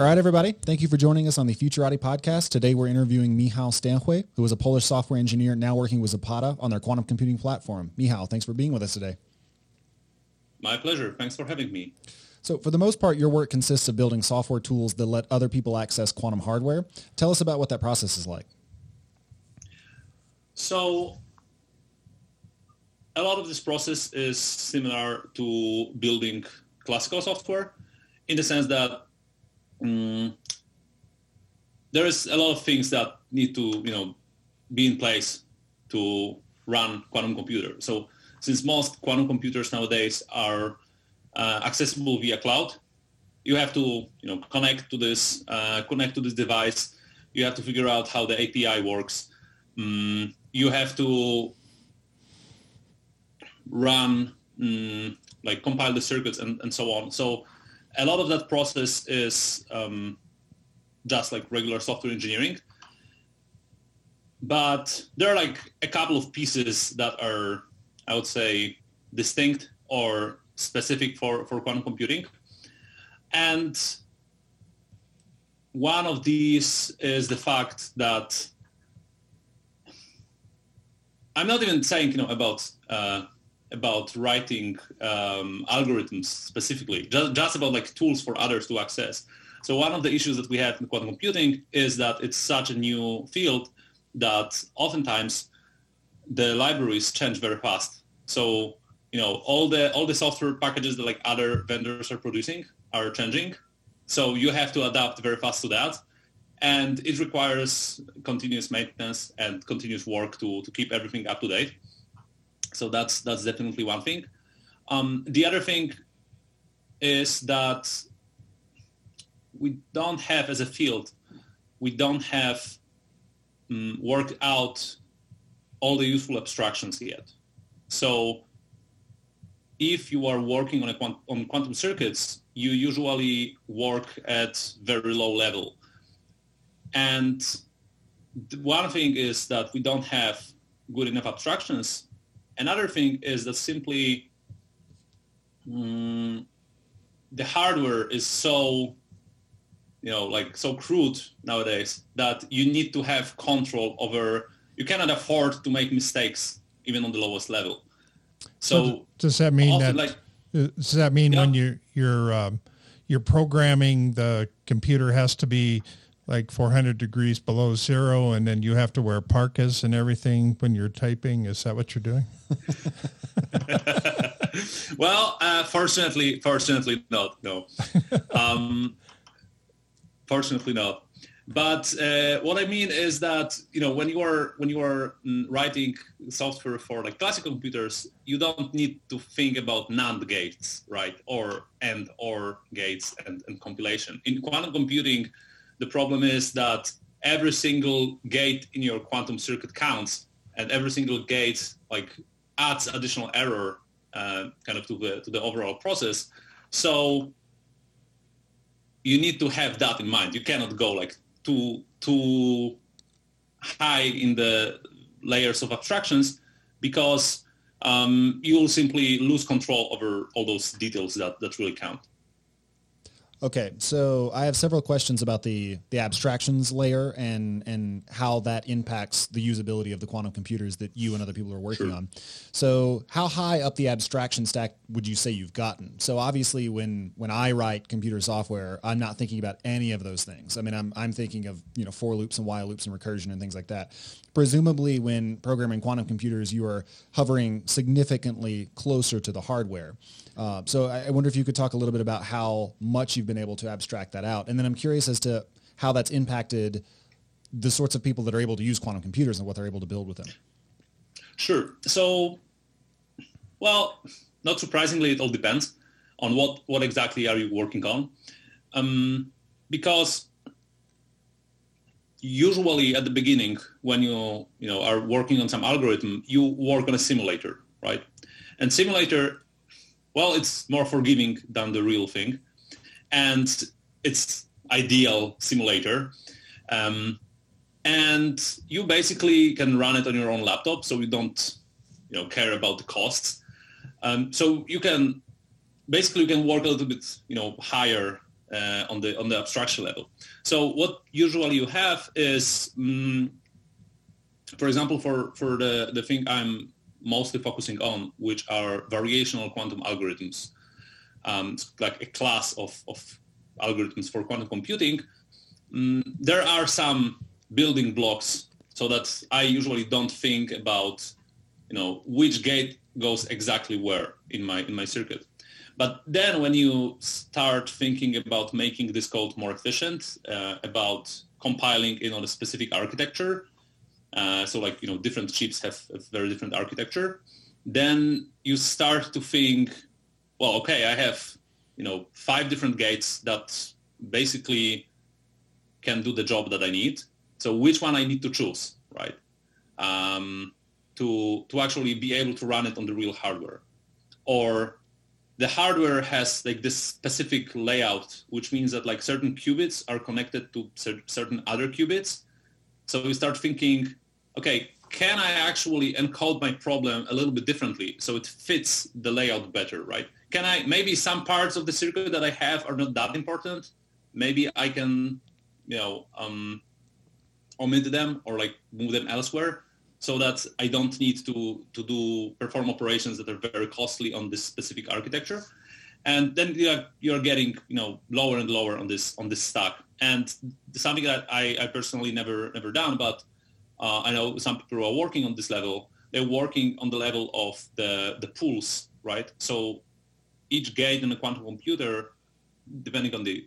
All right, everybody. Thank you for joining us on the Futurati podcast. Today we're interviewing Michał Stęchły, who is a Polish software engineer now working with Zapata on their quantum computing platform. Michał, thanks for being with us today. My pleasure. Thanks for having me. So for the most part, your work consists of building software tools that let other people access quantum hardware. Tell us about what that process is like. So a lot of this process is similar to building classical software in the sense that um, there is a lot of things that need to you know be in place to run quantum computer. So since most quantum computers nowadays are uh, accessible via cloud, you have to you know connect to this uh, connect to this device. You have to figure out how the API works. Um, you have to run um, like compile the circuits and, and so on. So a lot of that process is um, just like regular software engineering. But there are like a couple of pieces that are, I would say, distinct or specific for, for quantum computing. And one of these is the fact that I'm not even saying, you know, about uh, about writing um, algorithms specifically, just, just about like tools for others to access. So one of the issues that we have in quantum computing is that it's such a new field that oftentimes the libraries change very fast. So you know all the all the software packages that like other vendors are producing are changing. So you have to adapt very fast to that. And it requires continuous maintenance and continuous work to, to keep everything up to date. So that's that's definitely one thing. Um, the other thing is that we don't have as a field, we don't have um, worked out all the useful abstractions yet. So if you are working on, quant- on quantum circuits, you usually work at very low level. And one thing is that we don't have good enough abstractions Another thing is that simply um, the hardware is so, you know, like so crude nowadays that you need to have control over. You cannot afford to make mistakes even on the lowest level. So, so does that mean that? Like, uh, does that mean yeah. when you you're um, you're programming the computer has to be like 400 degrees below zero and then you have to wear parkas and everything when you're typing. Is that what you're doing? Well uh, fortunately fortunately not no. Um, fortunately not. But uh, what i mean is that you know when you are when you are mm, writing software for like classical computers you don't need to think about nand gates right or and or gates and, and compilation. In quantum computing the problem is that every single gate in your quantum circuit counts, and every single gate like adds additional error uh, kind of to the to the overall process. So you need to have that in mind. You cannot go like too too high in the layers of abstractions because um, you will simply lose control over all those details that, that really count. Okay, so I have several questions about the the abstractions layer and and how that impacts the usability of the quantum computers that you and other people are working sure. on. So, how high up the abstraction stack would you say you've gotten? So, obviously, when when I write computer software, I'm not thinking about any of those things. I mean, I'm I'm thinking of you know for loops and while loops and recursion and things like that. Presumably, when programming quantum computers, you are hovering significantly closer to the hardware. Uh, so I wonder if you could talk a little bit about how much you've been able to abstract that out. And then I'm curious as to how that's impacted the sorts of people that are able to use quantum computers and what they're able to build with them. Sure. So, well, not surprisingly, it all depends on what, what exactly are you working on. Um, because usually at the beginning, when you, you know, are working on some algorithm, you work on a simulator, right? And simulator, well, it's more forgiving than the real thing. And it's ideal simulator. Um, and you basically can run it on your own laptop, so you don't, you know, care about the costs. Um, so you can basically you can work a little bit, you know, higher uh, on the on the abstraction level. So what usually you have is, um, for example, for for the the thing I'm mostly focusing on, which are variational quantum algorithms, um, like a class of of algorithms for quantum computing. Um, there are some building blocks so that I usually don't think about, you know, which gate goes exactly where in my in my circuit. But then when you start thinking about making this code more efficient, uh, about compiling in on a specific architecture, uh, so like you know different chips have a very different architecture, then you start to think, well, okay, I have you know five different gates that basically can do the job that I need. So which one I need to choose, right? Um, to to actually be able to run it on the real hardware, or the hardware has like this specific layout, which means that like certain qubits are connected to cer- certain other qubits. So we start thinking, okay, can I actually encode my problem a little bit differently so it fits the layout better, right? Can I maybe some parts of the circuit that I have are not that important? Maybe I can, you know, um, omit them or like move them elsewhere so that I don't need to, to do perform operations that are very costly on this specific architecture. And then you're, you're getting you know lower and lower on this on this stack. And something that I, I personally never never done, but uh, I know some people are working on this level. They're working on the level of the the pools, right? So each gate in a quantum computer, depending on the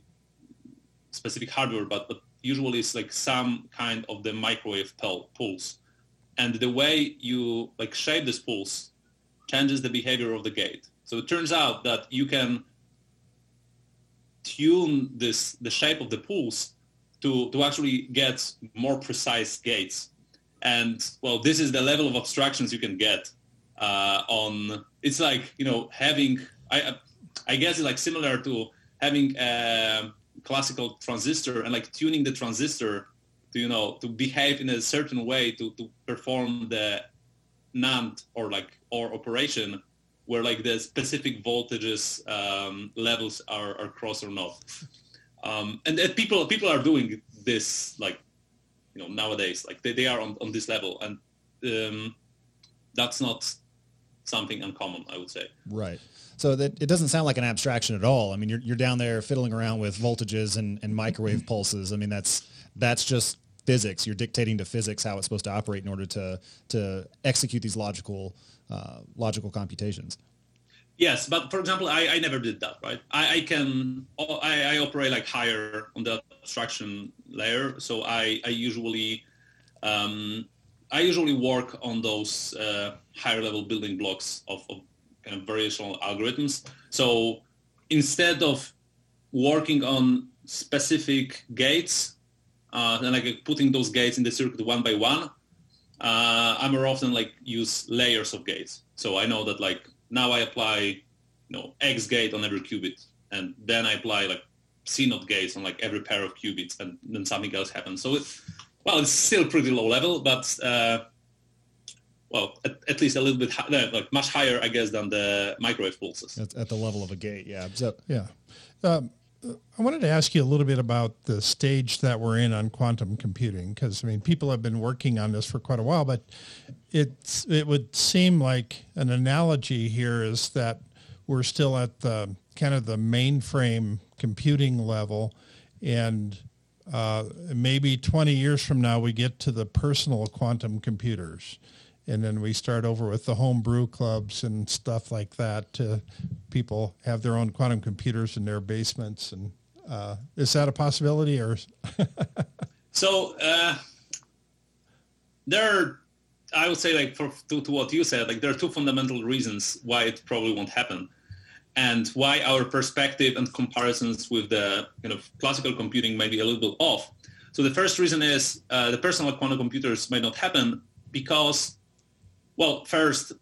specific hardware, but, but usually it's like some kind of the microwave pulse. And the way you like shape this pulse changes the behavior of the gate. So it turns out that you can tune this the shape of the pulse to, to actually get more precise gates. And well, this is the level of abstractions you can get uh, on. It's like you know having I I guess it's like similar to having a classical transistor and like tuning the transistor to you know to behave in a certain way to, to perform the NAND or like or operation where like the specific voltages um, levels are, are crossed or not. Um, and, people people are doing this like you know nowadays like they, they are on, on this level and um, that's not something uncommon I would say. Right. So that it doesn't sound like an abstraction at all. I mean, you're, you're down there fiddling around with voltages and, and microwave pulses. I mean, that's that's just physics. You're dictating to physics how it's supposed to operate in order to to execute these logical uh, logical computations. Yes, but for example, I, I never did that, right? I, I can I, I operate like higher on the abstraction layer, so I I usually um, I usually work on those uh, higher level building blocks of, of kind of variational algorithms. So instead of working on specific gates and like putting those gates in the circuit one by one, uh, I more often like use layers of gates. So I know that like now I apply, you know, X gate on every qubit, and then I apply like CNOT gates on like every pair of qubits, and then something else happens. So it's well, it's still pretty low level, but uh, well, at, at, least a little bit high, like much higher, I guess, than the microwave pulses. At, at the level of a gate, yeah. So yeah. Um, I wanted to ask you a little bit about the stage that we're in on quantum computing, because I mean, people have been working on this for quite a while, but it's it would seem like an analogy here is that we're still at the kind of the mainframe computing level, and uh, maybe 20 years from now we get to the personal quantum computers and then we start over with the home brew clubs and stuff like that. To people have their own quantum computers in their basements, and uh, is that a possibility? Or so uh, there, are, I would say like for to, to what you said, like there are two fundamental reasons why it probably won't happen and why our perspective and comparisons with the kind of classical computing might be a little bit off. So the first reason is uh, the personal quantum computers might not happen because, well, first,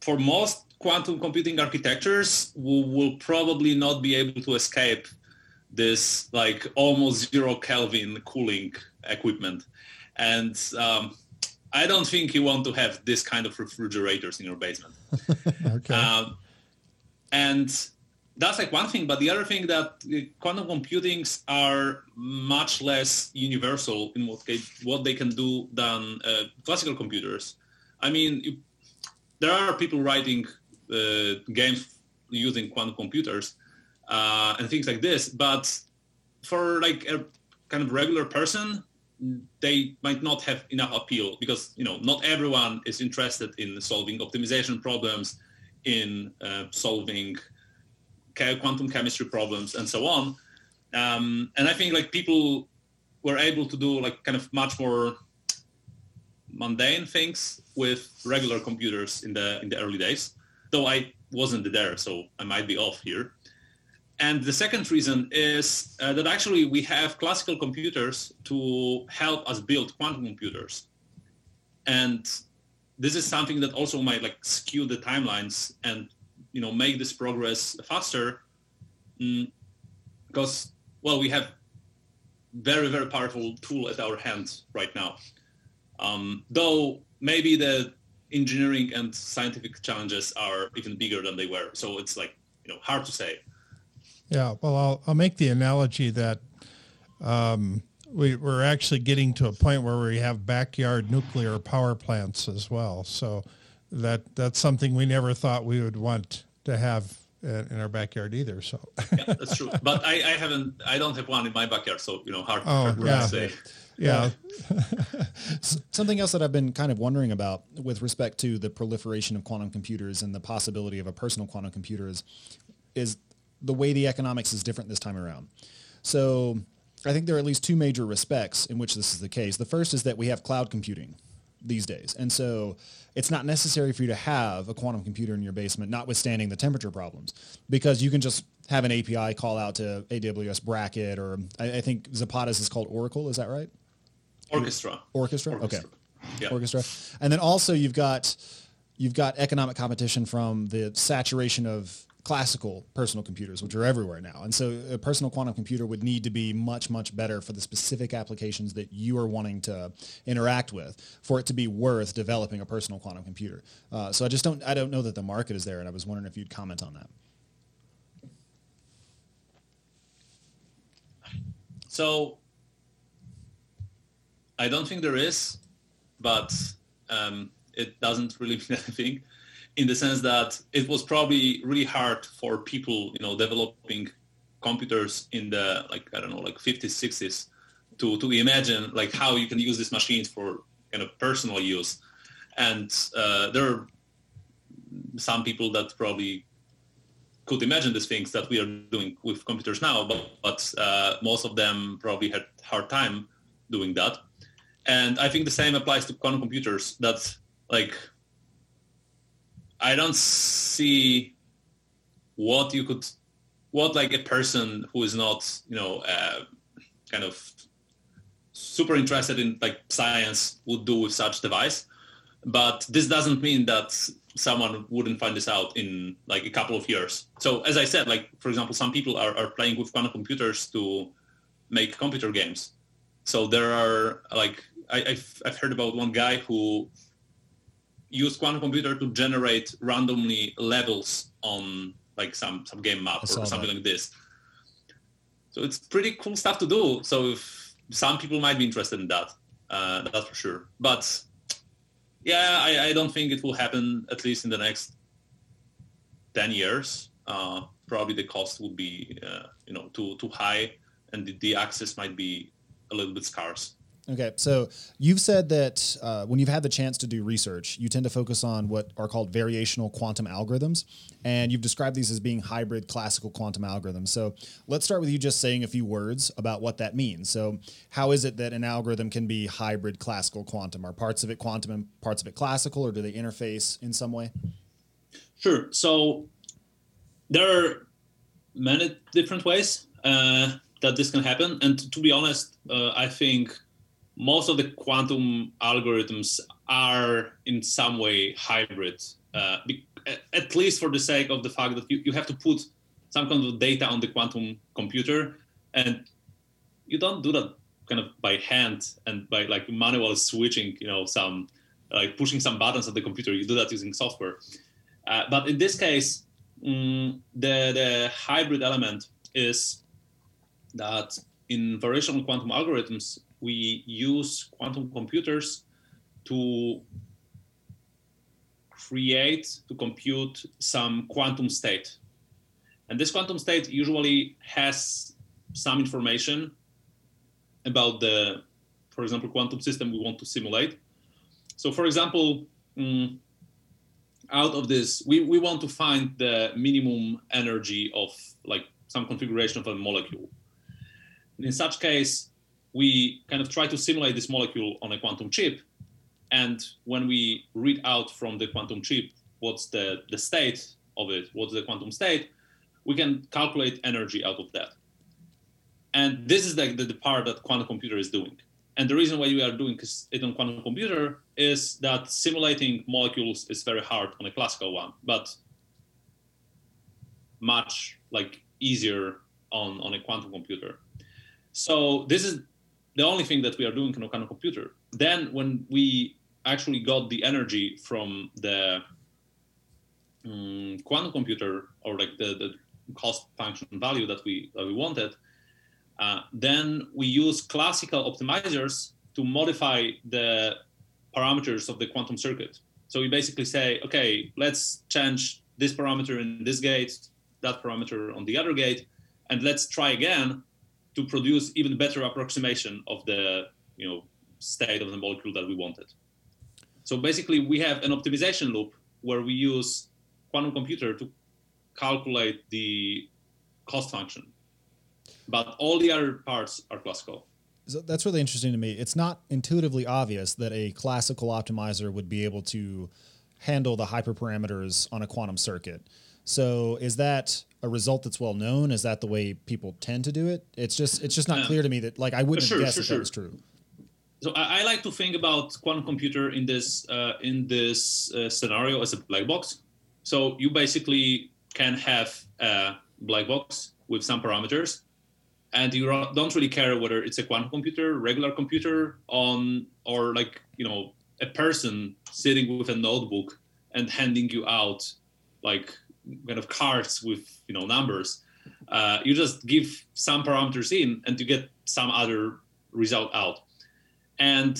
for most quantum computing architectures, we will probably not be able to escape this like almost zero Kelvin cooling equipment. And um, I don't think you want to have this kind of refrigerators in your basement. okay. Um, and that's like one thing, but the other thing that quantum computings are much less universal in what, what they can do than uh, classical computers. I mean, you, there are people writing uh, games using quantum computers uh, and things like this, but for like a kind of regular person, they might not have enough appeal because you know not everyone is interested in solving optimization problems, in uh, solving quantum chemistry problems, and so on. Um, and I think like people were able to do like kind of much more mundane things with regular computers in the in the early days. Though I wasn't there, so I might be off here. And the second reason is uh, that actually we have classical computers to help us build quantum computers. And this is something that also might like skew the timelines and you know make this progress faster mm, because well we have very very powerful tool at our hands right now. Um, though maybe the engineering and scientific challenges are even bigger than they were. So it's like you know hard to say. Yeah, well, I'll, I'll make the analogy that um, we, we're actually getting to a point where we have backyard nuclear power plants as well. So that that's something we never thought we would want to have uh, in our backyard either. So yeah, that's true. But I, I, haven't, I don't have one in my backyard. So, you know, hard, oh, hard yeah. to say. Yeah. Something else that I've been kind of wondering about with respect to the proliferation of quantum computers and the possibility of a personal quantum computer is, is the way the economics is different this time around. So I think there are at least two major respects in which this is the case. The first is that we have cloud computing these days. And so it's not necessary for you to have a quantum computer in your basement, notwithstanding the temperature problems, because you can just have an API call out to AWS Braket or I, I think Zapata's is called Oracle. Is that right? Orquestra. Orquestra. Orquestra. Okay. Yeah. Orquestra. And then also you've got you've got economic competition from the saturation of classical personal computers, which are everywhere now. And so a personal quantum computer would need to be much, much better for the specific applications that you are wanting to interact with for it to be worth developing a personal quantum computer. Uh, so I just don't, I don't know that the market is there. And I was wondering if you'd comment on that. So I don't think there is, but um, it doesn't really mean anything in the sense that it was probably really hard for people, you know, developing computers in the like I don't know, like 50s, 60s, to to imagine like how you can use these machines for kind of personal use. And uh, there are some people that probably could imagine these things that we are doing with computers now, but, but uh, most of them probably had hard time doing that. And I think the same applies to quantum computers. That like I don't see what you could, what like a person who is not, you know, uh, kind of super interested in like science would do with such device. But this doesn't mean that someone wouldn't find this out in like a couple of years. So as I said, like for example, some people are, are playing with quantum computers to make computer games. So there are like I, have I've heard about one guy who use quantum computer to generate randomly levels on like some some game map or something that. like this. So it's pretty cool stuff to do. So if some people might be interested in that, uh, that's for sure. But yeah, I, I, don't think it will happen at least in the next ten years. Uh, probably the cost would be uh, you know too too high, and the, the access might be a little bit scarce. Okay, so you've said that uh, when you've had the chance to do research, you tend to focus on what are called variational quantum algorithms, and you've described these as being hybrid classical quantum algorithms. So let's start with you just saying a few words about what that means. So, how is it that an algorithm can be hybrid classical quantum? Are parts of it quantum and parts of it classical, or do they interface in some way? Sure. So there are many different ways uh, that this can happen, and to be honest, uh, I think most of the quantum algorithms are in some way hybrid, uh, at least for the sake of the fact that you, you have to put some kind of data on the quantum computer, and you don't do that kind of by hand and by like manual switching, you know, some like pushing some buttons on the computer. You do that using software. Uh, but in this case, um, the the hybrid element is that in variational quantum algorithms, we use quantum computers to create, to compute some quantum state. And this quantum state usually has some information about the, for example, quantum system we want to simulate. So, for example, um, out of this, we, we want to find the minimum energy of like some configuration of a molecule. in such case, we kind of try to simulate this molecule on a quantum chip. And when we read out from the quantum chip what's the, the state of it, what's the quantum state, we can calculate energy out of that. And this is the, the, the part that quantum computer is doing. And the reason why we are doing it on quantum computer is that simulating molecules is very hard on a classical one, but much like easier on, on a quantum computer. So this is the only thing that we are doing on a quantum computer. Then when we actually got the energy from the um, quantum computer or like the, the cost function value that we that we wanted, uh, then we use classical optimizers to modify the parameters of the quantum circuit. So we basically say, okay, let's change this parameter in this gate, that parameter on the other gate, and let's try again to produce even better approximation of the you know state of the molecule that we wanted. So basically, we have an optimization loop where we use quantum computer to calculate the cost function, but all the other parts are classical. So that's really interesting to me. It's not intuitively obvious that a classical optimizer would be able to handle the hyperparameters on a quantum circuit. So is that a result that's well known? Is that the way people tend to do it? It's just it's just not clear to me that like I wouldn't sure, guess sure, that sure. that was true. So I, I, like to think about quantum computer in this uh, in this uh, scenario as a black box. So you basically can have a black box with some parameters, and you don't really care whether it's a quantum computer, regular computer, on or like you know a person sitting with a notebook and handing you out like kind of cards with you know numbers. Uh, you just give some parameters in, and you get some other result out. And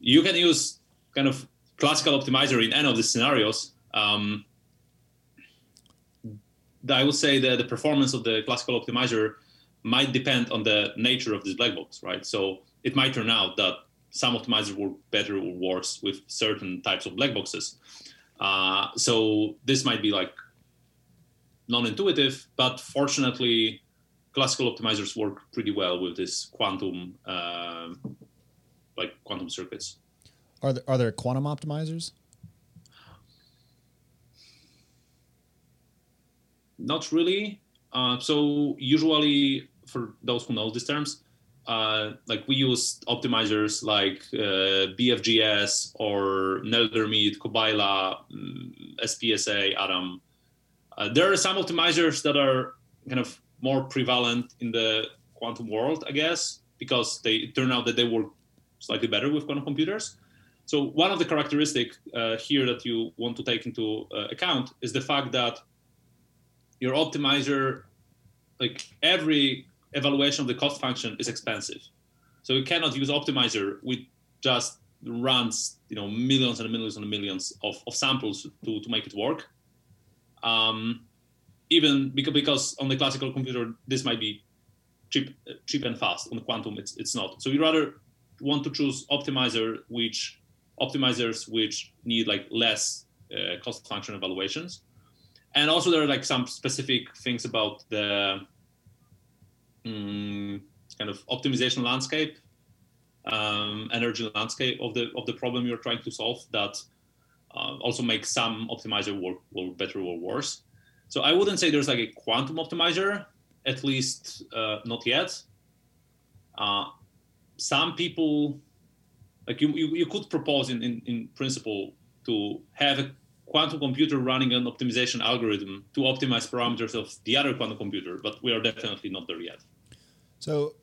you can use kind of classical optimizer in any of the scenarios. Um, I would say that the performance of the classical optimizer might depend on the nature of this black box, right? So it might turn out that some optimizers work better or worse with certain types of black boxes. Uh, so this might be like non-intuitive, but fortunately, classical optimizers work pretty well with this quantum, uh, like quantum circuits. Are there, are there quantum optimizers? Not really. Uh, so usually, for those who know these terms, uh, like we use optimizers like uh, BFGS or Nelder-Mead, COBYLA, um, mm, SPSA, Adam, uh, there are some optimizers that are kind of more prevalent in the quantum world, I guess, because they turn out that they work slightly better with quantum computers. So one of the characteristics uh, here that you want to take into uh, account is the fact that your optimizer, like every evaluation of the cost function is expensive. So you cannot use optimizer with just runs, you know, millions and millions and millions of, of samples to, to make it work um, even because, because on the classical computer this might be cheap cheap and fast on the quantum it's, it's not so you rather want to choose optimizer which optimizers which need like less uh, cost function evaluations. And also there are like some specific things about the um, kind of optimization landscape, um, energy landscape of the of the problem you're trying to solve that uh, also make some optimizer work, work better or worse. So I wouldn't say there's like a quantum optimizer, at least uh, not yet. Uh, some people, like you, you, you could propose in, in, in principle to have a quantum computer running an optimization algorithm to optimize parameters of the other quantum computer, but we are definitely not there yet. So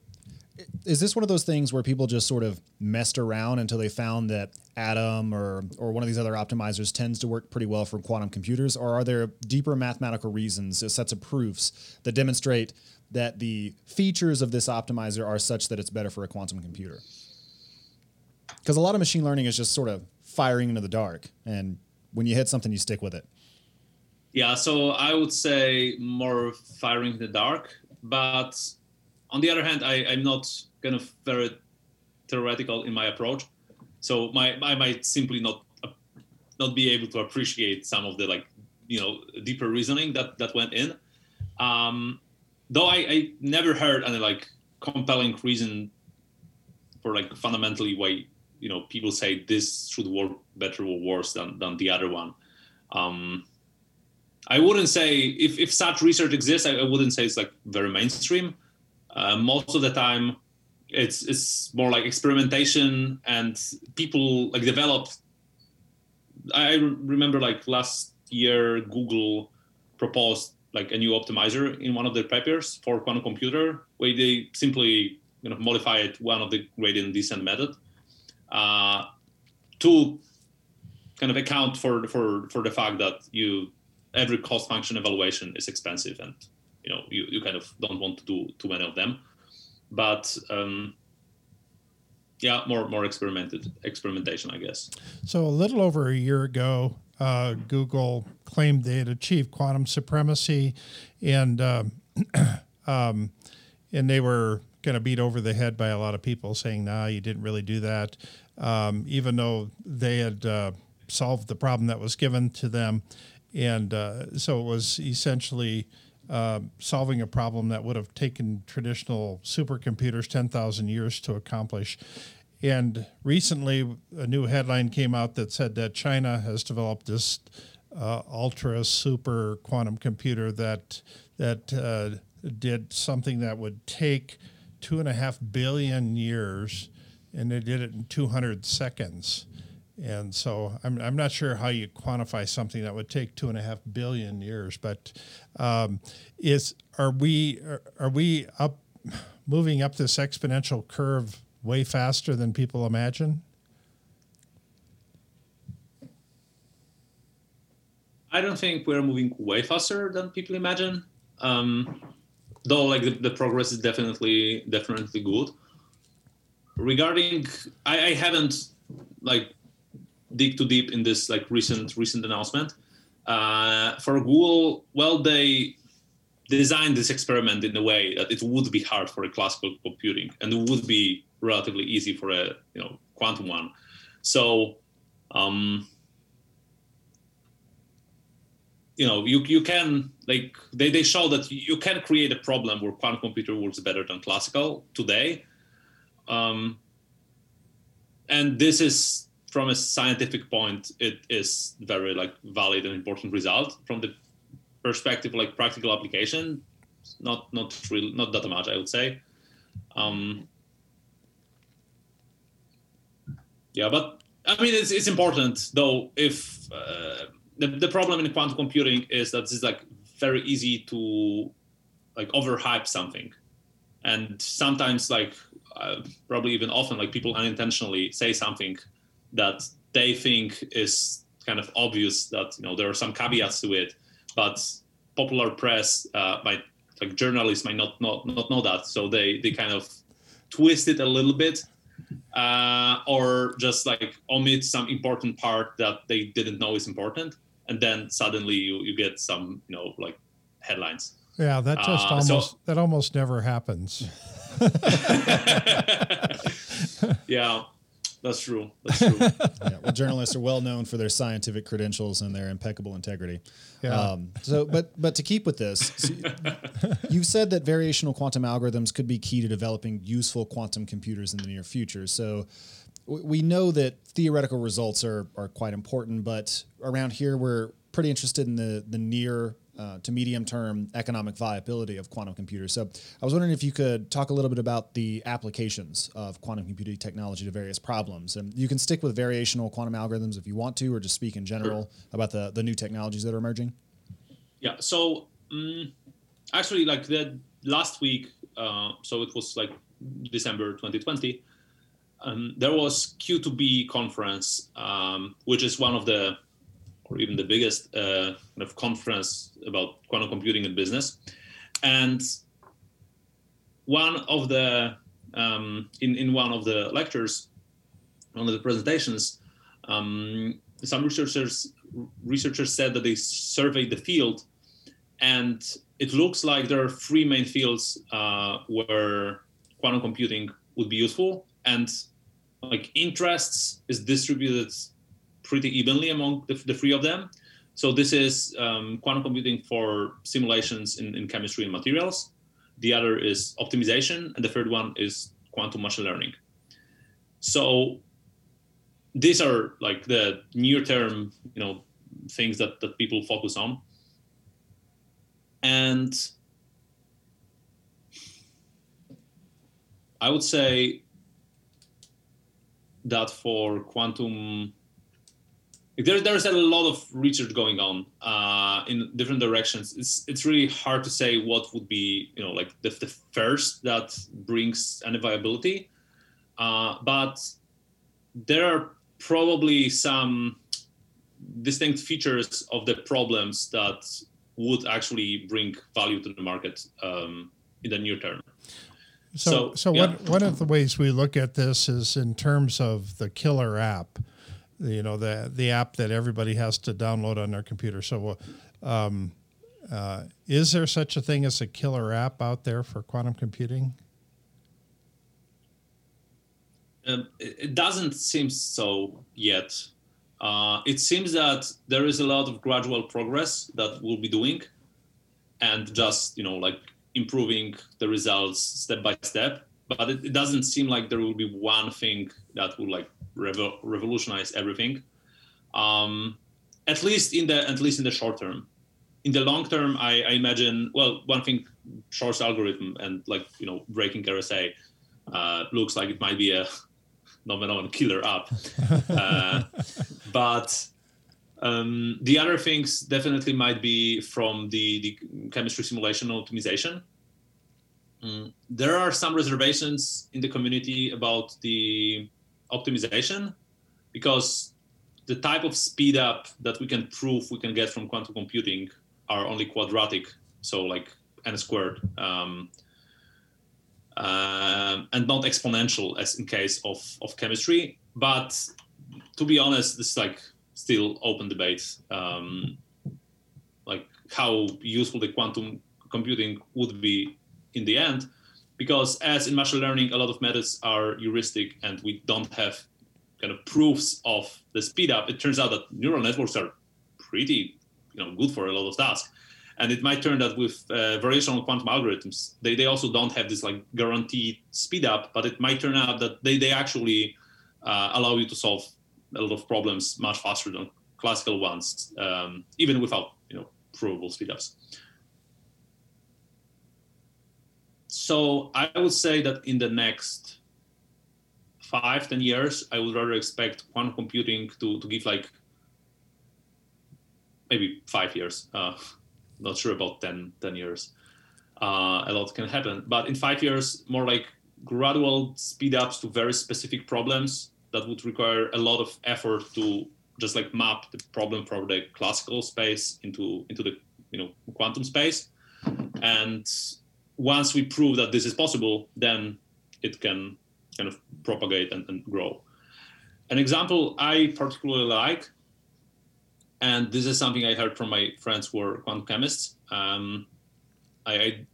is this one of those things where people just sort of messed around until they found that Adam or or one of these other optimizers tends to work pretty well for quantum computers, or are there deeper mathematical reasons, sets of proofs that demonstrate that the features of this optimizer are such that it's better for a quantum computer? Because a lot of machine learning is just sort of firing into the dark, and when you hit something, you stick with it. Yeah, so I would say more firing in the dark, but on the other hand, I, I'm not kind of very theoretical in my approach. So my I might simply not not be able to appreciate some of the like you know deeper reasoning that that went in. Um, though I, I never heard any like compelling reason for like fundamentally why you know people say this should work better or worse than than the other one. Um, I wouldn't say if, if such research exists, I, I wouldn't say it's like very mainstream. Uh, most of the time, it's it's more like experimentation and people like develop. I remember like last year, Google proposed like a new optimizer in one of their papers for quantum computer, where they simply you know modified one of the gradient descent method uh, to kind of account for for for the fact that you every cost function evaluation is expensive and you know you, you kind of don't want to do too many of them. But um, yeah more more experimented experimentation i guess. So a little over a year ago uh, google claimed they had achieved quantum supremacy and um, um, and they were kind of beat over the head by a lot of people saying nah you didn't really do that. Um, even though they had uh, solved the problem that was given to them. And uh, so it was essentially uh, solving a problem that would have taken traditional supercomputers 10,000 years to accomplish. And recently, a new headline came out that said that China has developed this uh, ultra super quantum computer that that uh, did something that would take two and a half billion years, and they did it in 200 seconds. And so I'm, I'm not sure how you quantify something that would take two and a half billion years, but um, is are we are, are we up moving up this exponential curve way faster than people imagine? I don't think we're moving way faster than people imagine. Um, though, like the, the, progress is definitely definitely good. Regarding, I, I haven't like dig too deep in this like recent recent announcement. Uh, for Google, well, they designed this experiment in a way that it would be hard for a classical computing and it would be relatively easy for a you know quantum one. So um, you know you you can like they, they show that you can create a problem where quantum computer works better than classical today. Um, and this is from a scientific point, it is very like valid and important result. From the perspective like practical application, not not really not that much, I would say. Um, yeah, but I mean it's it's important though. If uh, the the problem in quantum computing is that it's like very easy to like overhype something, and sometimes like uh, probably even often like people unintentionally say something that they think is kind of obvious that you know there are some caveats to it, but popular press uh, might like journalists might not, not not know that, so they they kind of twist it a little bit, uh, or just like omit some important part that they didn't know is important, and then suddenly you you get some you know like headlines. Yeah, that just uh, almost so, that almost never happens. yeah, that's true. That's true. yeah, well, journalists are well known for their scientific credentials and their impeccable integrity. Yeah. Um, so, but but to keep with this, so you said that variational quantum algorithms could be key to developing useful quantum computers in the near future. So, we know that theoretical results are are quite important, but around here we're pretty interested in the the near uh, to medium term economic viability of quantum computers. So I was wondering if you could talk a little bit about the applications of quantum computing technology to various problems. And you can stick with variational quantum algorithms if you want to, or just speak in general sure. about the, the new technologies that are emerging. Yeah. So um, actually, like the last week, uh, so it was like December 2020. Um, there was Q2B conference, um, which is one of the or even the biggest uh, kind of conference about quantum computing and business. And one of the um, in in one of the lectures, one of the presentations, um, some researchers researchers said that they surveyed the field, and it looks like there are three main fields uh, where quantum computing would be useful, and like interests is distributed pretty evenly among the, the three of them. So this is um, quantum computing for simulations in, in chemistry and materials. The other is optimization, and the third one is quantum machine learning. So these are like the near-term, you know, things that that people focus on. And I would say that for quantum there, there's a lot of research going on uh, in different directions. It's it's really hard to say what would be you know like the, the first that brings any viability, uh, but there are probably some distinct features of the problems that would actually bring value to the market um, in the near term. So, so, so yeah. one, one of the ways we look at this is in terms of the killer app you know the the app that everybody has to download on their computer. So, um, uh, is there such a thing as a killer app out there for quantum computing? Um, it doesn't seem so yet. Uh, it seems that there is a lot of gradual progress that we'll be doing, and just you know like improving the results step by step. But it, it doesn't seem like there will be one thing that will like revo- revolutionize everything. Um, at least in the at least in the short term. In the long term, I, I imagine well, one thing, Shor's algorithm and like you know breaking RSA uh, looks like it might be a nominal killer app, uh, but um, the other things definitely might be from the, the chemistry simulation optimization. Mm, there are some reservations in the community about the optimization because the type of speed up that we can prove we can get from quantum computing are only quadratic, so like n squared, um, uh, and not exponential as in case of, of chemistry. But to be honest, this is like still open debate, um, like how useful the quantum computing would be in the end because as in machine learning, a lot of methods are heuristic and we don't have kind of proofs of the speed up. It turns out that neural networks are pretty, you know, good for a lot of tasks. And it might turn that with uh, variational quantum algorithms, they, they also don't have this like guaranteed speed up, but it might turn out that they, they actually uh, allow you to solve a lot of problems much faster than classical ones, um, even without, you know, provable speed ups. So I would say that in the next five, ten years, I would rather expect quantum computing to, to give like maybe five years. Uh, not sure about 10, 10 years. Uh, a lot can happen. But in five years, more like gradual speed ups to very specific problems that would require a lot of effort to just like map the problem from the classical space into into the you know quantum space and once we prove that this is possible, then it can kind of propagate and, and grow. An example I particularly like, and this is something I heard from my friends who are quantum chemists. Um, I, I,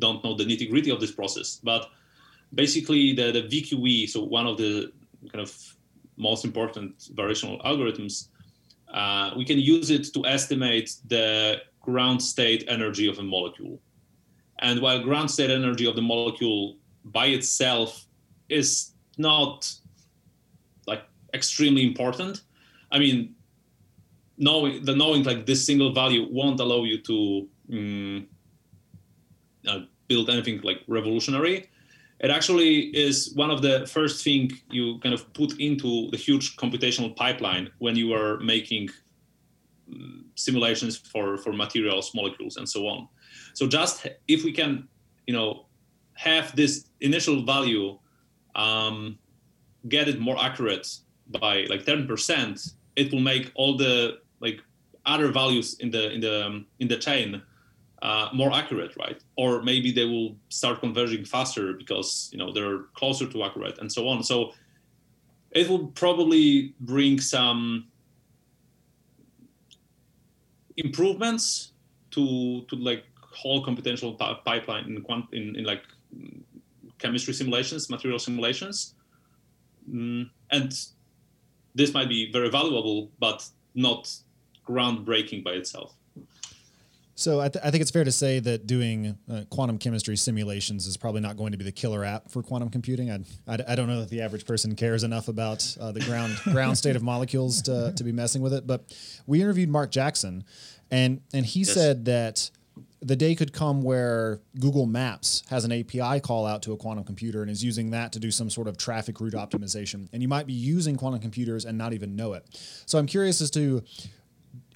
don't know the nitty gritty of this process, but basically the, the VQE, so one of the kind of most important variational algorithms, uh, we can use it to estimate the ground state energy of a molecule. And while ground state energy of the molecule by itself is not like extremely important, I mean, knowing the knowing like this single value won't allow you to um, uh, build anything like revolutionary. It actually is one of the first thing you kind of put into the huge computational pipeline when you are making simulations for for materials, molecules, and so on. So just if we can, you know, have this initial value, um, get it more accurate by like 10%, it will make all the like other values in the in the um, in the chain uh, more accurate, right? Or maybe they will start converging faster because you know they're closer to accurate and so on. So it will probably bring some improvements to to like whole computational pipeline in, quant- in in like chemistry simulations, material simulations, mm, and this might be very valuable, but not groundbreaking by itself. So I, th- I, think it's fair to say that doing uh, quantum chemistry simulations is probably not going to be the killer app for quantum computing. I, I, I don't know that the average person cares enough about uh, the ground ground state of molecules to, to be messing with it. But we interviewed Mark Jackson, and and he yes. said that the day could come where Google Maps has an API call out to a quantum computer and is using that to do some sort of traffic route optimization. And you might be using quantum computers and not even know it. So I'm curious as to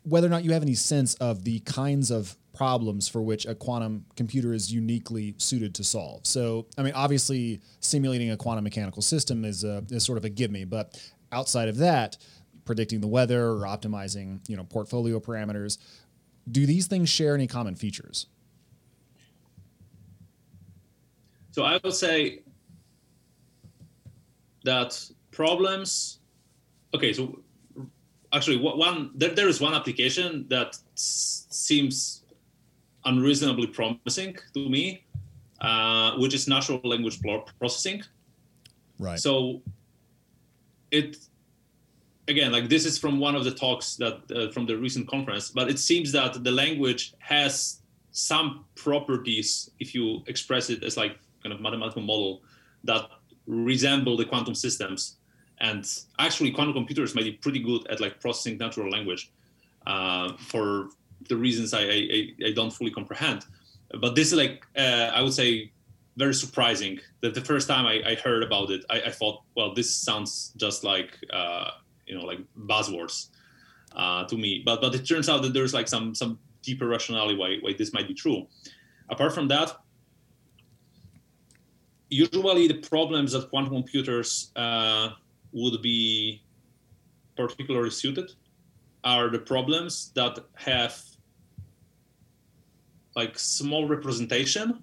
whether or not you have any sense of the kinds of problems for which a quantum computer is uniquely suited to solve. So, I mean, obviously, simulating a quantum mechanical system is, a, is sort of a give me, but outside of that, predicting the weather or optimizing, you know, portfolio parameters, do these things share any common features? So I would say that problems. Okay, so actually one there, there is one application that s- seems unreasonably promising to me uh, which is natural language processing. Right. So it again like this is from one of the talks that uh, from the recent conference but it seems that the language has some properties if you express it as like kind of mathematical model that resemble the quantum systems and actually, quantum computers might be pretty good at like processing natural language uh, for the reasons I, I, I, don't fully comprehend. But this is like, uh, I would say, very surprising that the first time I, I heard about it, I, I, thought, well, this sounds just like, uh, you know, like buzzwords uh, to me. But but it turns out that there's like some some deeper rationality why, why this might be true. Apart from that, usually the problems that quantum computers uh, would be particularly suited are the problems that have like small representation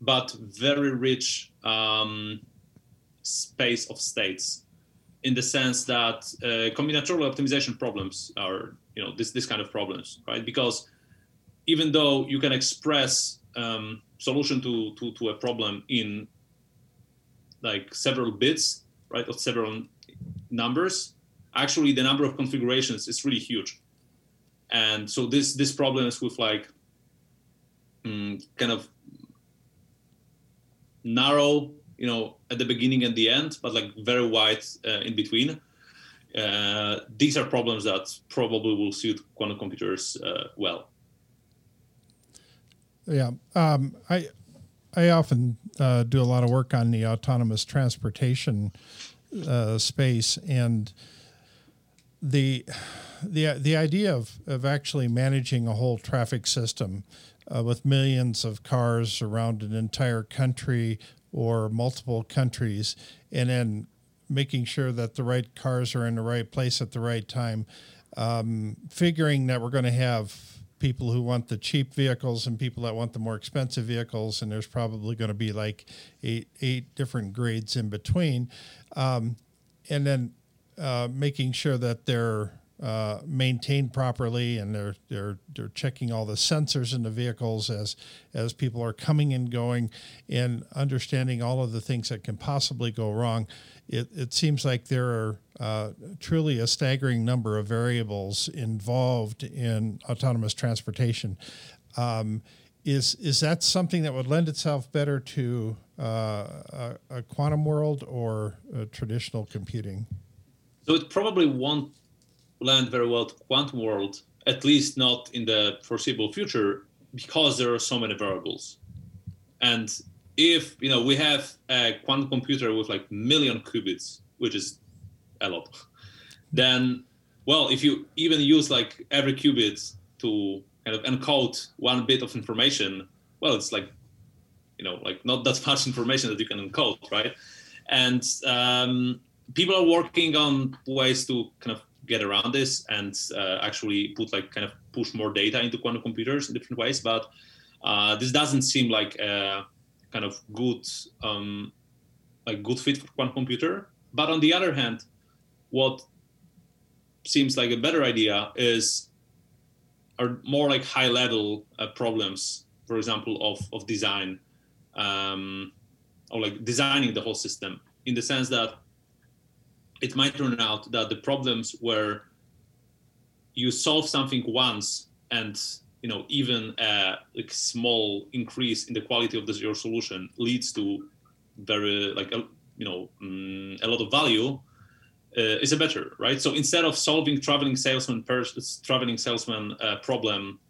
but very rich um, space of states in the sense that uh, combinatorial optimization problems are you know this this kind of problems right? Because even though you can express um, solution to, to to a problem in like several bits right, of several numbers, actually the number of configurations is really huge. And so this this problem is with like um, kind of narrow, you know, at the beginning and the end, but like very wide uh, in between. Uh, these are problems that probably will suit quantum computers uh, well. Yeah, um, I I often uh, do a lot of work on the autonomous transportation uh, space, and the the the idea of of actually managing a whole traffic system uh, with millions of cars around an entire country or multiple countries, and then making sure that the right cars are in the right place at the right time, um, figuring that we're going to have people who want the cheap vehicles and people that want the more expensive vehicles, and there's probably going to be like eight eight different grades in between, um, and then uh, making sure that they're uh, maintained properly, and they're they're they're checking all the sensors in the vehicles as as people are coming and going, and understanding all of the things that can possibly go wrong. It it seems like there are uh, truly a staggering number of variables involved in autonomous transportation. Um, is is that something that would lend itself better to uh, a, a, quantum world or traditional computing? So it probably won't land very well to quantum world, at least not in the foreseeable future, because there are so many variables. And if you know we have a quantum computer with like million qubits, which is a lot, then well, if you even use like every qubit to kind of encode one bit of information, well, it's like you know like not that much information that you can encode, right? And um, people are working on ways to kind of get around this and uh, actually put like kind of push more data into quantum computers in different ways. But uh, this doesn't seem like a kind of good um, like good fit for quantum computer. But on the other hand, what seems like a better idea is are more like high level uh, problems, for example, of of design um, or like designing the whole system in the sense that it might turn out that the problems where you solve something once and you know even a like small increase in the quality of the, your solution leads to very like a, you know um, a lot of value uh, is a better right? So instead of solving traveling salesman per traveling salesman uh, problem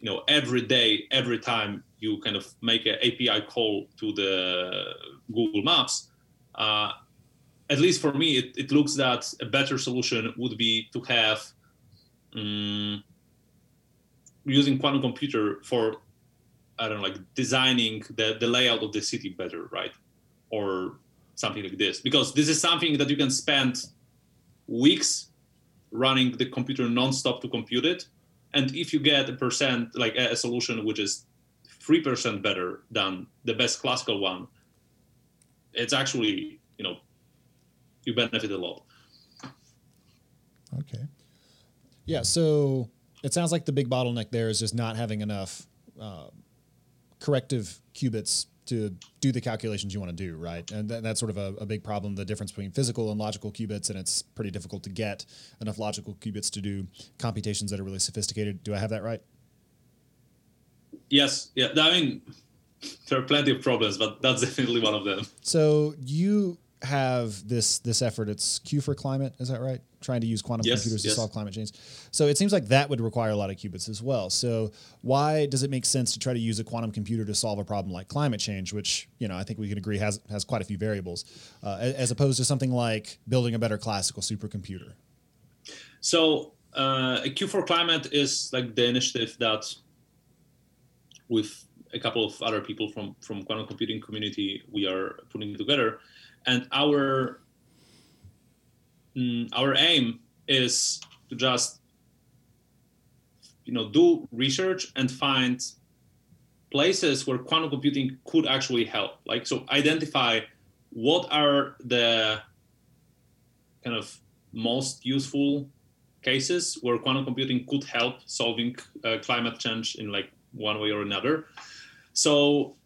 you know every day every time you kind of make an api call to the google maps uh, at least for me, it, it looks that a better solution would be to have um, using quantum computer for I don't know, like designing the, the layout of the city better, right? Or something like this. Because this is something that you can spend weeks running the computer nonstop to compute it. And if you get a percent, like a, a solution which is 3% better than the best classical one, it's actually, you know, you benefit a lot. Okay. Yeah. So it sounds like the big bottleneck there is just not having enough uh, corrective qubits to do the calculations you want to do, right? And th- that's sort of a, a, big problem, the difference between physical and logical qubits, and it's pretty difficult to get enough logical qubits to do computations that are really sophisticated. Do I have that right? Yes. Yeah. I mean, there are plenty of problems, but that's definitely one of them. So you have this this effort. It's Q for climate, is that right? Trying to use quantum yes, computers yes. to solve climate change. So it seems like that would require a lot of qubits as well. So why does it make sense to try to use a quantum computer to solve a problem like climate change, which you know I think we can agree has has quite a few variables, uh, as opposed to something like building a better classical supercomputer? So uh, Q for climate is like the initiative that with a couple of other people from from quantum computing community we are putting together. And our mm, our aim is to just you know do research and find places where quantum computing could actually help. Like so identify what are the kind of most useful cases where quantum computing could help solving uh, climate change in like one way or another so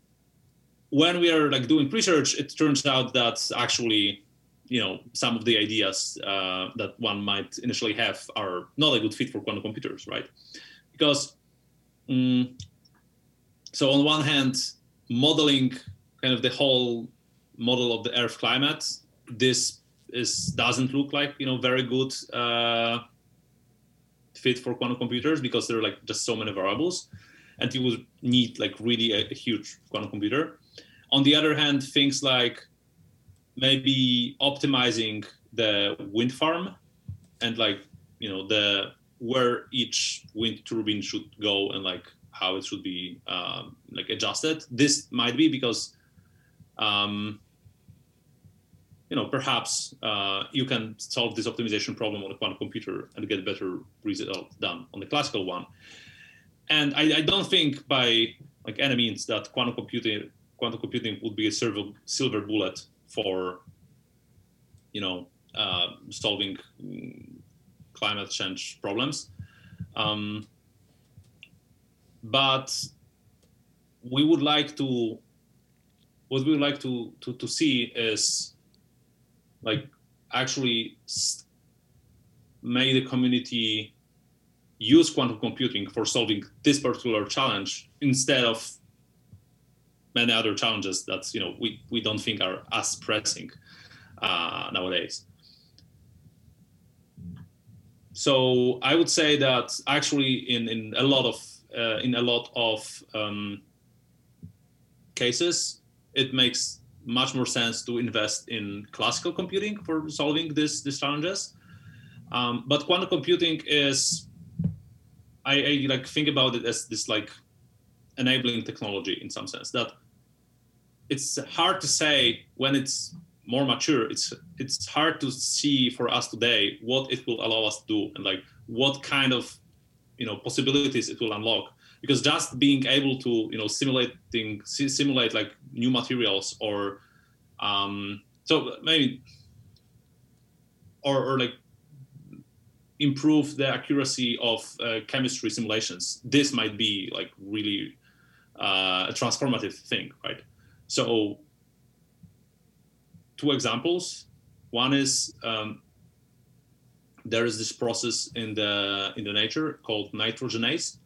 when we are like doing research, it turns out that actually, you know, some of the ideas uh, that one might initially have are not a good fit for quantum computers, right? Because, um, so on one hand, modeling kind of the whole model of the Earth climate, this is doesn't look like you know very good uh, fit for quantum computers because there are like just so many variables, and you would need like really a, a huge quantum computer on the other hand, things like maybe optimizing the wind farm and like you know the where each wind turbine should go and like how it should be um, like adjusted. This might be because um, you know perhaps uh, you can solve this optimization problem on a quantum computer and get better result done on the classical one. And I, I don't think by like any means that quantum computing quantum computing would be a silver, silver bullet for you know uh, solving climate change problems. Um, but we would like to what we would like to to, to see is like actually make the community use quantum computing for solving this particular challenge instead of many other challenges that you know we, we don't think are as pressing uh, nowadays. So I would say that actually in, in a lot of uh, in a lot of um, cases, it makes much more sense to invest in classical computing for solving this these challenges. Um, but quantum computing is, I, I like think about it as this like enabling technology in some sense that it's hard to say when it's more mature. It's it's hard to see for us today what it will allow us to do and like what kind of you know possibilities it will unlock. Because just being able to you know simulating simulate like new materials or um so maybe or, or like improve the accuracy of uh, chemistry simulations. This might be like really uh, a transformative thing right? So two examples. One is um, there is this process in the in the nature called nitrogenase,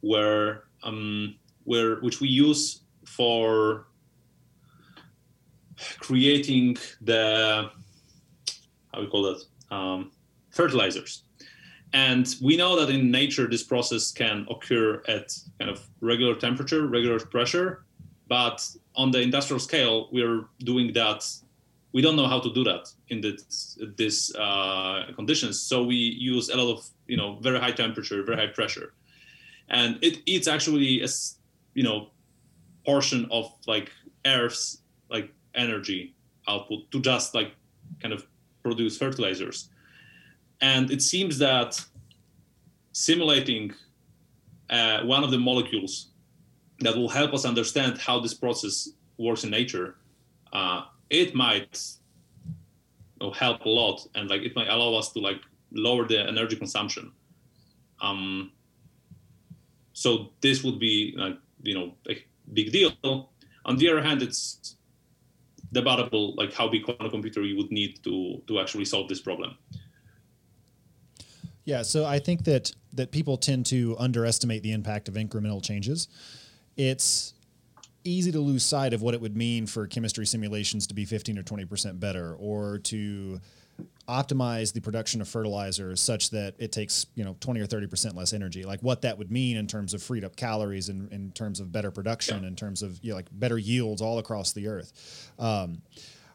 where um, where which we use for creating the how we call that? Um, fertilizers. And we know that in nature this process can occur at kind of regular temperature, regular pressure, but on the industrial scale, we're doing that we don't know how to do that in this, this uh, conditions. So we use a lot of you know very high temperature, very high pressure, and it eats actually a you know portion of like Earth's like energy output to just like kind of produce fertilizers. And it seems that simulating uh, one of the molecules that will help us understand how this process works in nature uh, it might you know, help a lot and like it might allow us to like lower the energy consumption. Um so this would be like you know a big deal. On the other hand it's debatable like how big quantum computer you would need to to actually solve this problem yeah so i think that that people tend to underestimate the impact of incremental changes it's easy to lose sight of what it would mean for chemistry simulations to be 15 or 20% better or to optimize the production of fertilizer such that it takes you know 20 or 30% less energy like what that would mean in terms of freed up calories and in terms of better production yeah. in terms of you know, like better yields all across the earth um,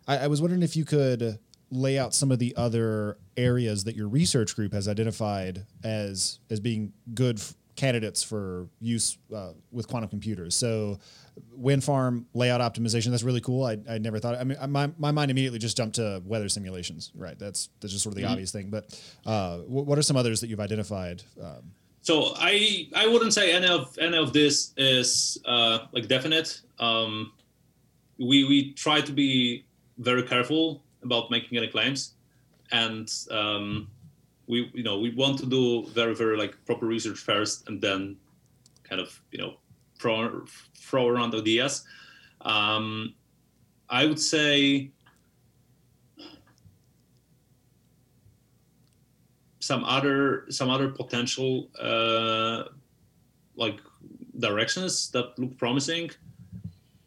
I, I was wondering if you could lay out some of the other areas that your research group has identified as as being good f- candidates for use uh, with quantum computers. So wind farm layout optimization. That's really cool. I, I never thought. I mean, my, my mind immediately just jumped to weather simulations. Right. That's that's just sort of the mm-hmm. obvious thing. But uh, what are some others that you've identified? Um, so I I wouldn't say any of any of this is uh, like definite. Um, we we try to be very careful about making any claims, and um, we you know we want to do very very like proper research first, and then kind of you know throw, throw around ideas. Um, I would say some other some other potential uh, like directions that look promising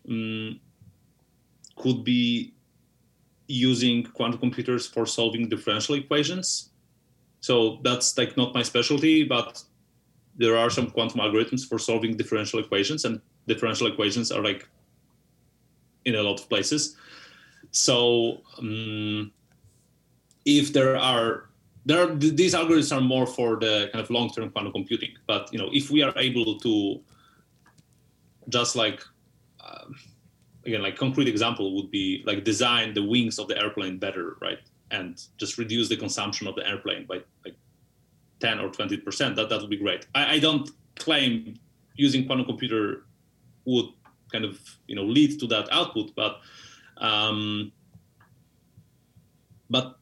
um, could be using quantum computers for solving differential equations. So that's like not my specialty, but there are some quantum algorithms for solving differential equations, and differential equations are like in a lot of places. So um, if there are there are these algorithms are more for the kind of long-term quantum computing, but you know if we are able to just like uh, again like concrete example would be like design the wings of the airplane better, right? And just reduce the consumption of the airplane by like 10 or 20 percent that that would be great I, I, don't claim using quantum computer would kind of you know lead to that output but um, but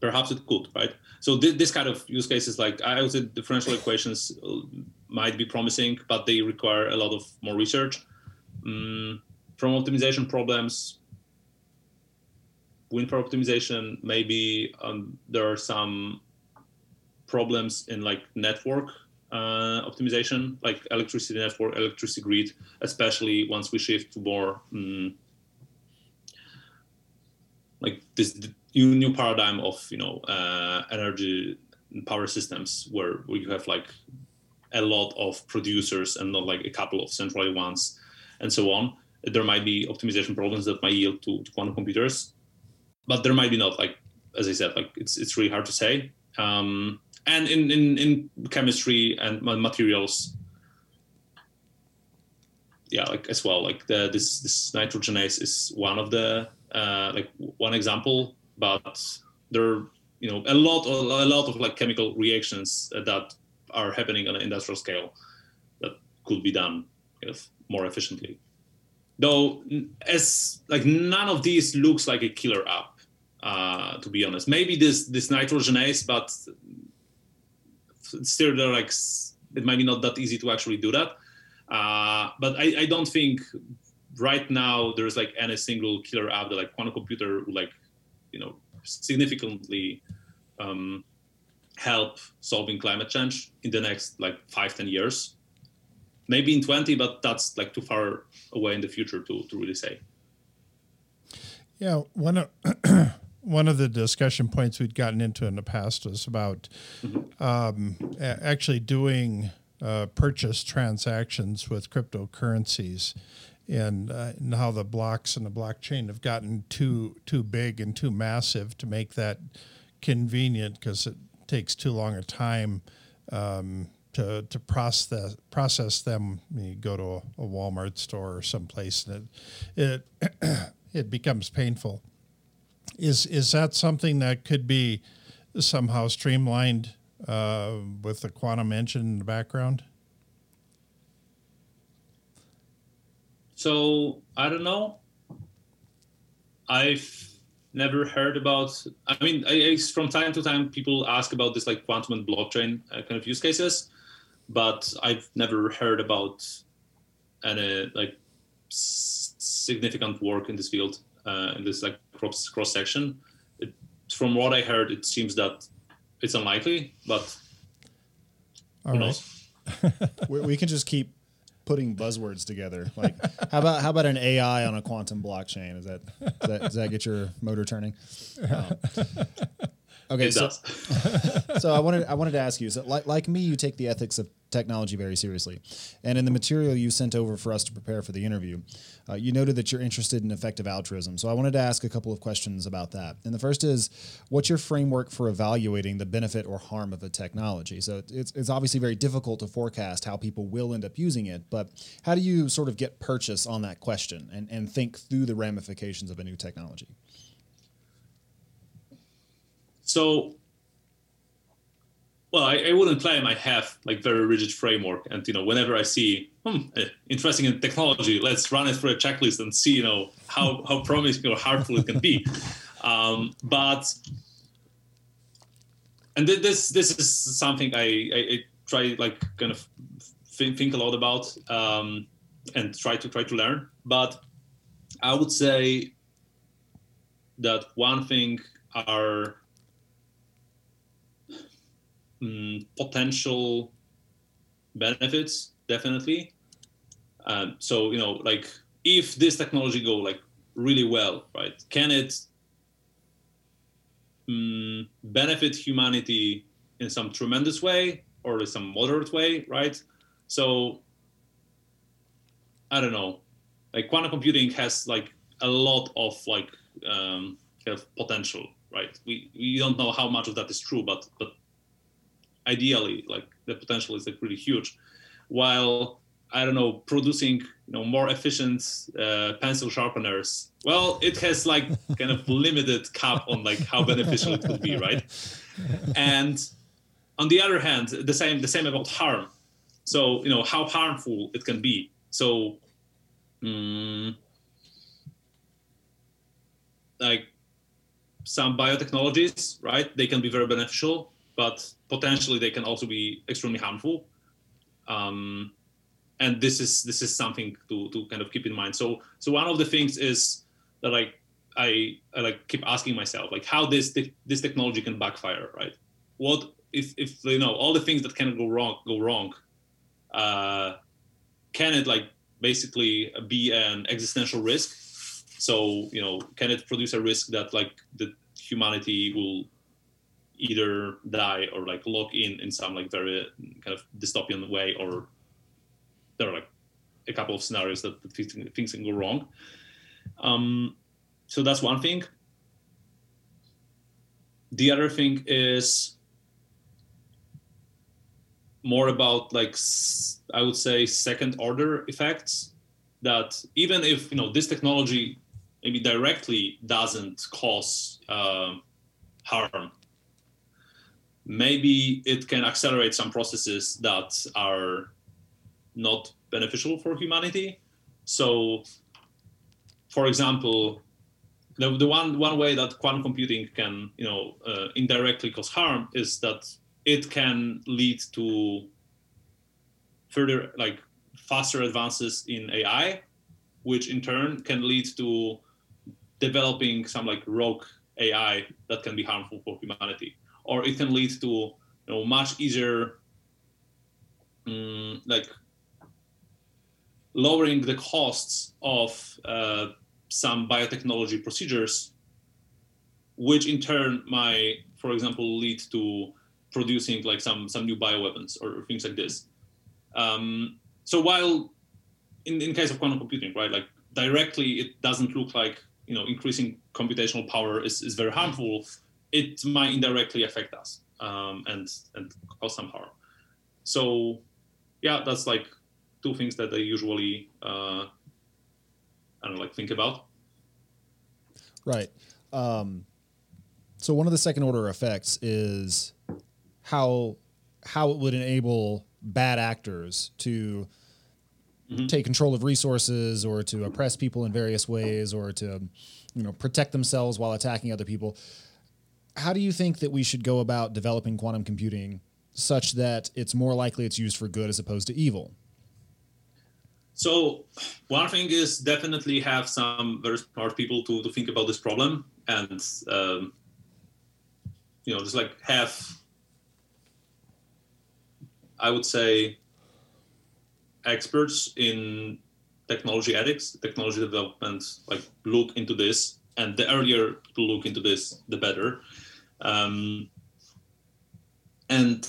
perhaps it could, right? So th- this kind of use cases, like I would say, differential equations might be promising, but they require a lot of more research. Um, from optimization problems, wind farm optimization, maybe um, there are some problems in like network uh, optimization, like electricity network, electricity grid, especially once we shift to more um, like this new paradigm of you know uh, energy power systems where, you have like a lot of producers and not like a couple of centralized ones and so on there might be optimization problems that might yield to, to quantum computers but there might be not like as i said like it's it's really hard to say. Um, and in, in in chemistry and materials yeah like as well like the this this nitrogenase is one of the uh, like one example but there you know a lot a lot of like chemical reactions that are happening on an industrial scale that could be done kind of more efficiently though as like none of these looks like a killer app uh, to be honest. Maybe this this nitrogenase but still they're like it might be not that easy to actually do that. Uh, but I, I don't think right now there's like any single killer app that like quantum computer would like you know significantly um, help solving climate change in the next like five ten years maybe in 20 but that's like too far away in the future to, to really say yeah one of one of the discussion points we'd gotten into in the past was about mm-hmm. um, actually doing uh, purchase transactions with cryptocurrencies and, uh, and how the blocks in the blockchain have gotten too too big and too massive to make that convenient because it takes too long a time um, to to process process them. You go to a, a Walmart store or someplace and it it it becomes painful. Is is that something that could be somehow streamlined uh, with the quantum engine in the background? So I don't know. I've never heard about. I mean, I, I, from time to time, people ask about this like quantum and blockchain uh, kind of use cases, but I've never heard about any like s- significant work in this field uh, in this like cross cross section. It, from what I heard, it seems that it's unlikely, but All who right. knows? we, we can just keep putting buzzwords together. Like, how about how about an AI on a quantum blockchain? Is that does that, does that get your motor turning? Um, okay, so, so I wanted I wanted to ask you. So, like like me, you take the ethics of technology very seriously. And in the material you sent over for us to prepare for the interview, uh, you noted that you're interested in effective altruism. So I wanted to ask a couple of questions about that. And the first is, what's your framework for evaluating the benefit or harm of a technology? So it's, it's obviously very difficult to forecast how people will end up using it, but how do you sort of get purchase on that question and, and think through the ramifications of a new technology? So well, I, I, wouldn't claim I have like very rigid framework. And you know, whenever I see hmm, eh, interesting in technology, let's run it through a checklist and see you know how how promising or harmful it can be. Um, but and this this is something I, I, I try like kind of think, think a lot about um, and try to try to learn. But I would say that one thing are um, potential benefits definitely. Um, so you know like if this technology go like really well right can it um, benefit humanity in some tremendous way or in some moderate way right? So i don't know. Like quantum computing has like a lot of like um, kind of potential right? We we don't know how much of that is true but but ideally like the potential is like really huge. While i don't know producing you know more efficient uh, pencil sharpeners well it has like kind of limited cap on like how beneficial it could be right? And on the other hand the same the same about harm. So you know how harmful it can be. So um, like some biotechnologies, right? They can be very beneficial, but potentially they can also be extremely harmful. Um, and this is this is something to, to kind of keep in mind. So so one of the things is that like I, I like keep asking myself like how this this technology can backfire, right? What if if you know all the things that can go wrong go wrong? Uh, can it like basically be an existential risk? So you know, can it produce a risk that like the humanity will either die or like lock in in some like very kind of dystopian way, or there are like a couple of scenarios that, that things can go wrong. Um, so that's one thing. The other thing is more about like I would say second order effects that even if you know this technology maybe directly doesn't cause uh, harm maybe it can accelerate some processes that are not beneficial for humanity. So for example the, the one one way that quantum computing can you know uh, indirectly cause harm is that it can lead to further like faster advances in AI, which in turn can lead to developing some like rogue AI that can be harmful for humanity, or it can lead to you know much easier um, like lowering the costs of uh, some biotechnology procedures, which in turn might, for example, lead to producing like some some new bioweapons or things like this. Um, so while in, in case of quantum computing, right, like directly it doesn't look like you know increasing computational power is, is very harmful, it might indirectly affect us um, and and cause some harm. So yeah, that's like two things that I usually uh, I don't know, like think about. Right. Um, so one of the second order effects is how how it would enable bad actors to mm-hmm. take control of resources or to oppress people in various ways or to you know protect themselves while attacking other people. How do you think that we should go about developing quantum computing such that it's more likely it's used for good as opposed to evil? So one thing is definitely have some very smart people to, to think about this problem and um, you know just like have I would say experts in technology ethics, technology development, like look into this, and the earlier to look into this, the better. Um, and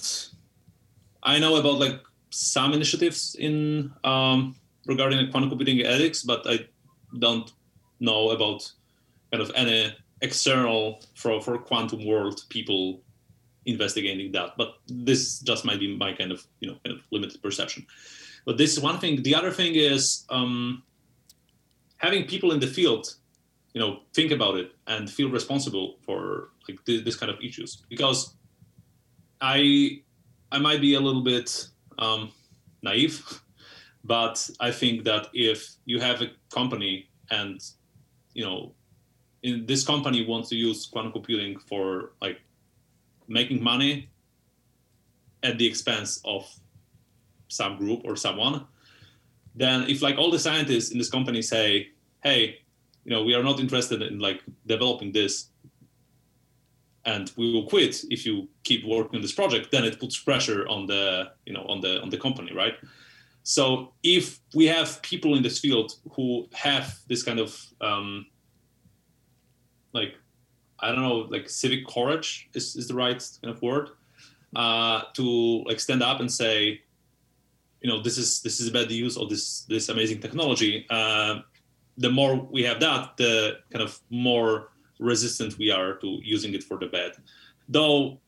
I know about like some initiatives in um, regarding quantum computing ethics, but I don't know about kind of any external for for quantum world people investigating that. But this just might be my kind of you know kind of limited perception. But this is one thing. The other thing is um, having people in the field, you know, think about it and feel responsible for like th- this kind of issues. Because I I might be a little bit um, naive but I think that if you have a company and you know, in this company wants to use quantum computing for like making money at the expense of some group or someone, then if like all the scientists in this company say, hey, you know, we are not interested in like developing this and we will quit if you keep working on this project, then it puts pressure on the, you know, on the on the company, right? So if we have people in this field who have this kind of um, like I don't know, like civic courage is, is the right kind of word uh, to like stand up and say, you know, this is this is a bad use of this this amazing technology. Uh, the more we have that, the kind of more resistant we are to using it for the bad. Though,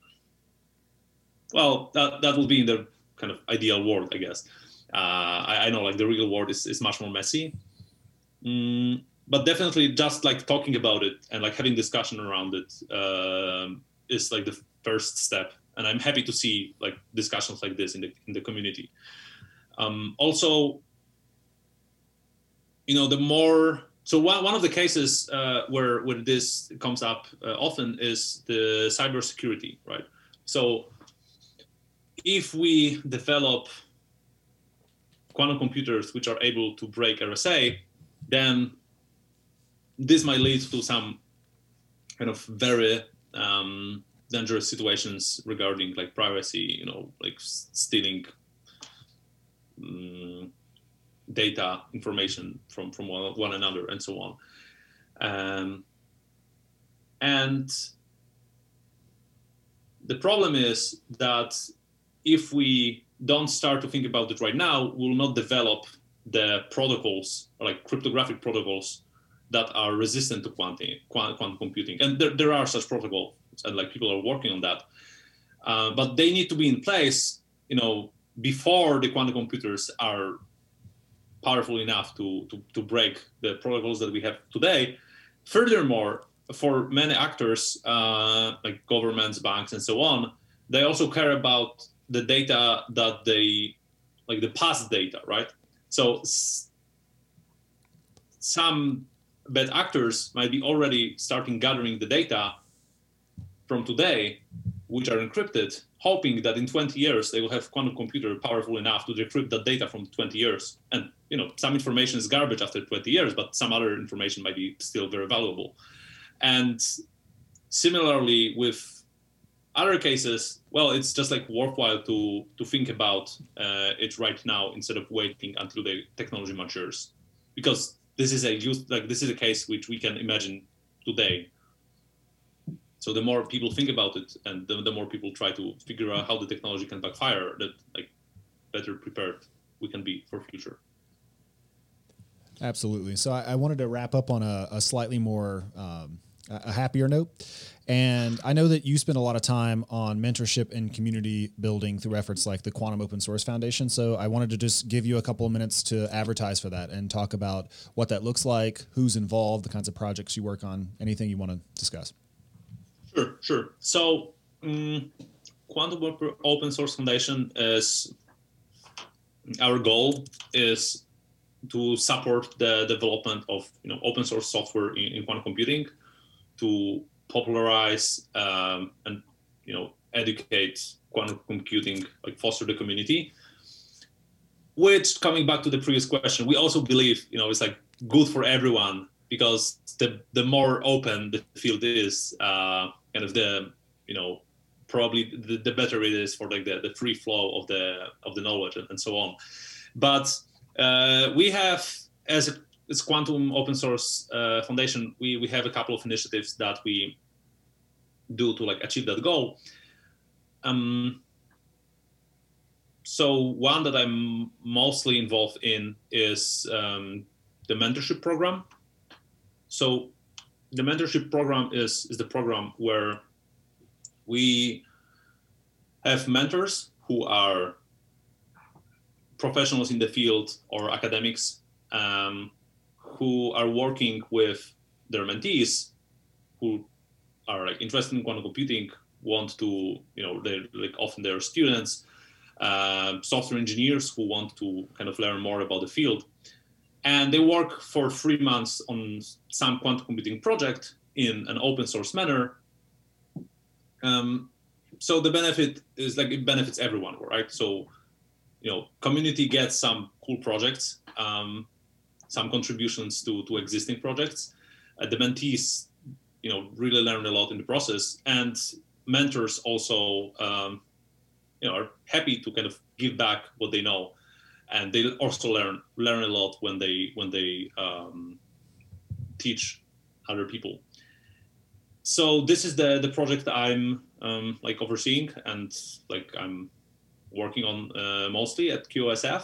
well, that that will be in the kind of ideal world, I guess. Uh, I, I, know like the real world is, is much more messy. Mm, but definitely just like talking about it and like having discussion around it um, is like the first step. And I'm happy to see like discussions like this in the in the community. Um, also, you know, the more so one, one of the cases uh, where where this comes up uh, often is the cybersecurity, right? So if we develop quantum computers which are able to break RSA, then this might lead to some kind of very um, dangerous situations regarding like privacy, you know, like stealing um, data information from from one, one another and so on. Um, and the problem is that if we don't start to think about it right now, we will not develop the protocols, like cryptographic protocols, that are resistant to quantum, quantum computing. And there, there are such protocols, and like people are working on that. Uh, but they need to be in place, you know, before the quantum computers are powerful enough to, to, to break the protocols that we have today. Furthermore, for many actors, uh, like governments, banks, and so on, they also care about the data that they, like the past data, right? So s- some bad actors might be already starting gathering the data from today, which are encrypted, hoping that in 20 years they will have quantum computer powerful enough to decrypt that data from 20 years. And you know, some information is garbage after 20 years, but some other information might be still very valuable. And similarly with other cases, well, it's just like worthwhile to to think about uh, it right now instead of waiting until the technology matures, because this is a use like this is a case which we can imagine today. So the more people think about it, and the, the more people try to figure out how the technology can backfire, that like better prepared we can be for future. Absolutely. So I, I wanted to wrap up on a, a slightly more um, a happier note. And I know that you spend a lot of time on mentorship and community building through efforts like the Quantum Open Source Foundation. So I wanted to just give you a couple of minutes to advertise for that and talk about what that looks like, who's involved, the kinds of projects you work on, anything you want to discuss. Sure, sure. So um, Quantum Open Source Foundation is our goal is to support the development of you know open source software in, in quantum computing to popularize um, and you know educate quantum computing, like foster the community. Which coming back to the previous question, we also believe you know it's like good for everyone because the the more open the field is, uh, kind of the you know probably the, the better it is for like the, the free flow of the of the knowledge and, and so on. But uh, we have as a Quantum Open Source uh, Foundation, we, we have a couple of initiatives that we do to like achieve that goal. Um, so one that I'm mostly involved in is um, the mentorship program. So the mentorship program is is the program where we have mentors who are professionals in the field or academics um, who are working with their mentees who are like interested in quantum computing want to you know they're like often they're students uh, software engineers who want to kind of learn more about the field and they work for three months on some quantum computing project in an open source manner. Um, so the benefit is like it benefits everyone right? So you know community gets some cool projects um, some contributions to to existing projects. Uh, the mentees, you know, really learn a lot in the process, and mentors also, um, you know, are happy to kind of give back what they know, and they also learn learn a lot when they when they um, teach other people. So this is the the project I'm um, like overseeing and like I'm working on uh, mostly at QSF.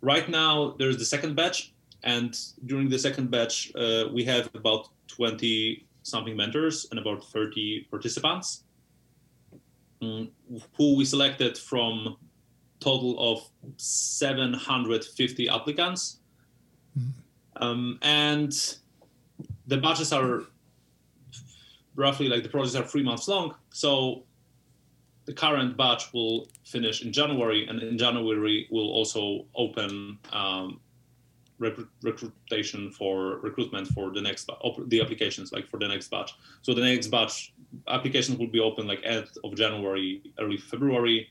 right now there's the second batch and during the second batch uh, we have about 20 something mentors and about 30 participants um, who we selected from total of 750 applicants mm-hmm. um, and the batches are roughly like the projects are three months long so the current batch will finish in January, and in January we'll also open um, recruit, recruitation for recruitment for the next the applications like for the next batch. So the next batch applications will be open like end of January, early February.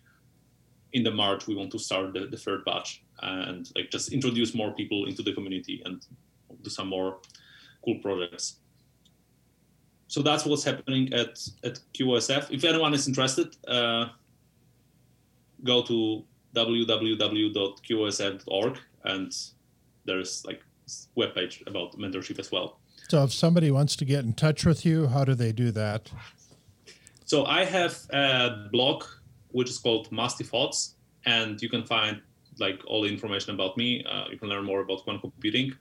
In the March, we want to start the, the third batch and like just introduce more people into the community and do some more cool projects. So that's what's happening at at QOSF. If anyone is interested, uh, go to www.qosf.org and there's like webpage about mentorship as well. So if somebody wants to get in touch with you, how do they do that? So I have a blog which is called Musty Thoughts, and you can find like all the information about me. Uh, you can learn more about quantum computing.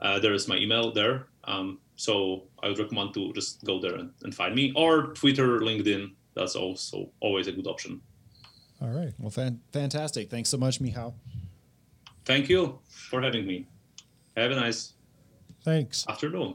Uh, there is my email there. Um, so I would recommend to just go there and, and, find me, or Twitter, LinkedIn. That's also always a good option. All right. Well, fan- fantastic. Thanks so much, Michał. Thank you for having me. Have a nice Thanks. afternoon.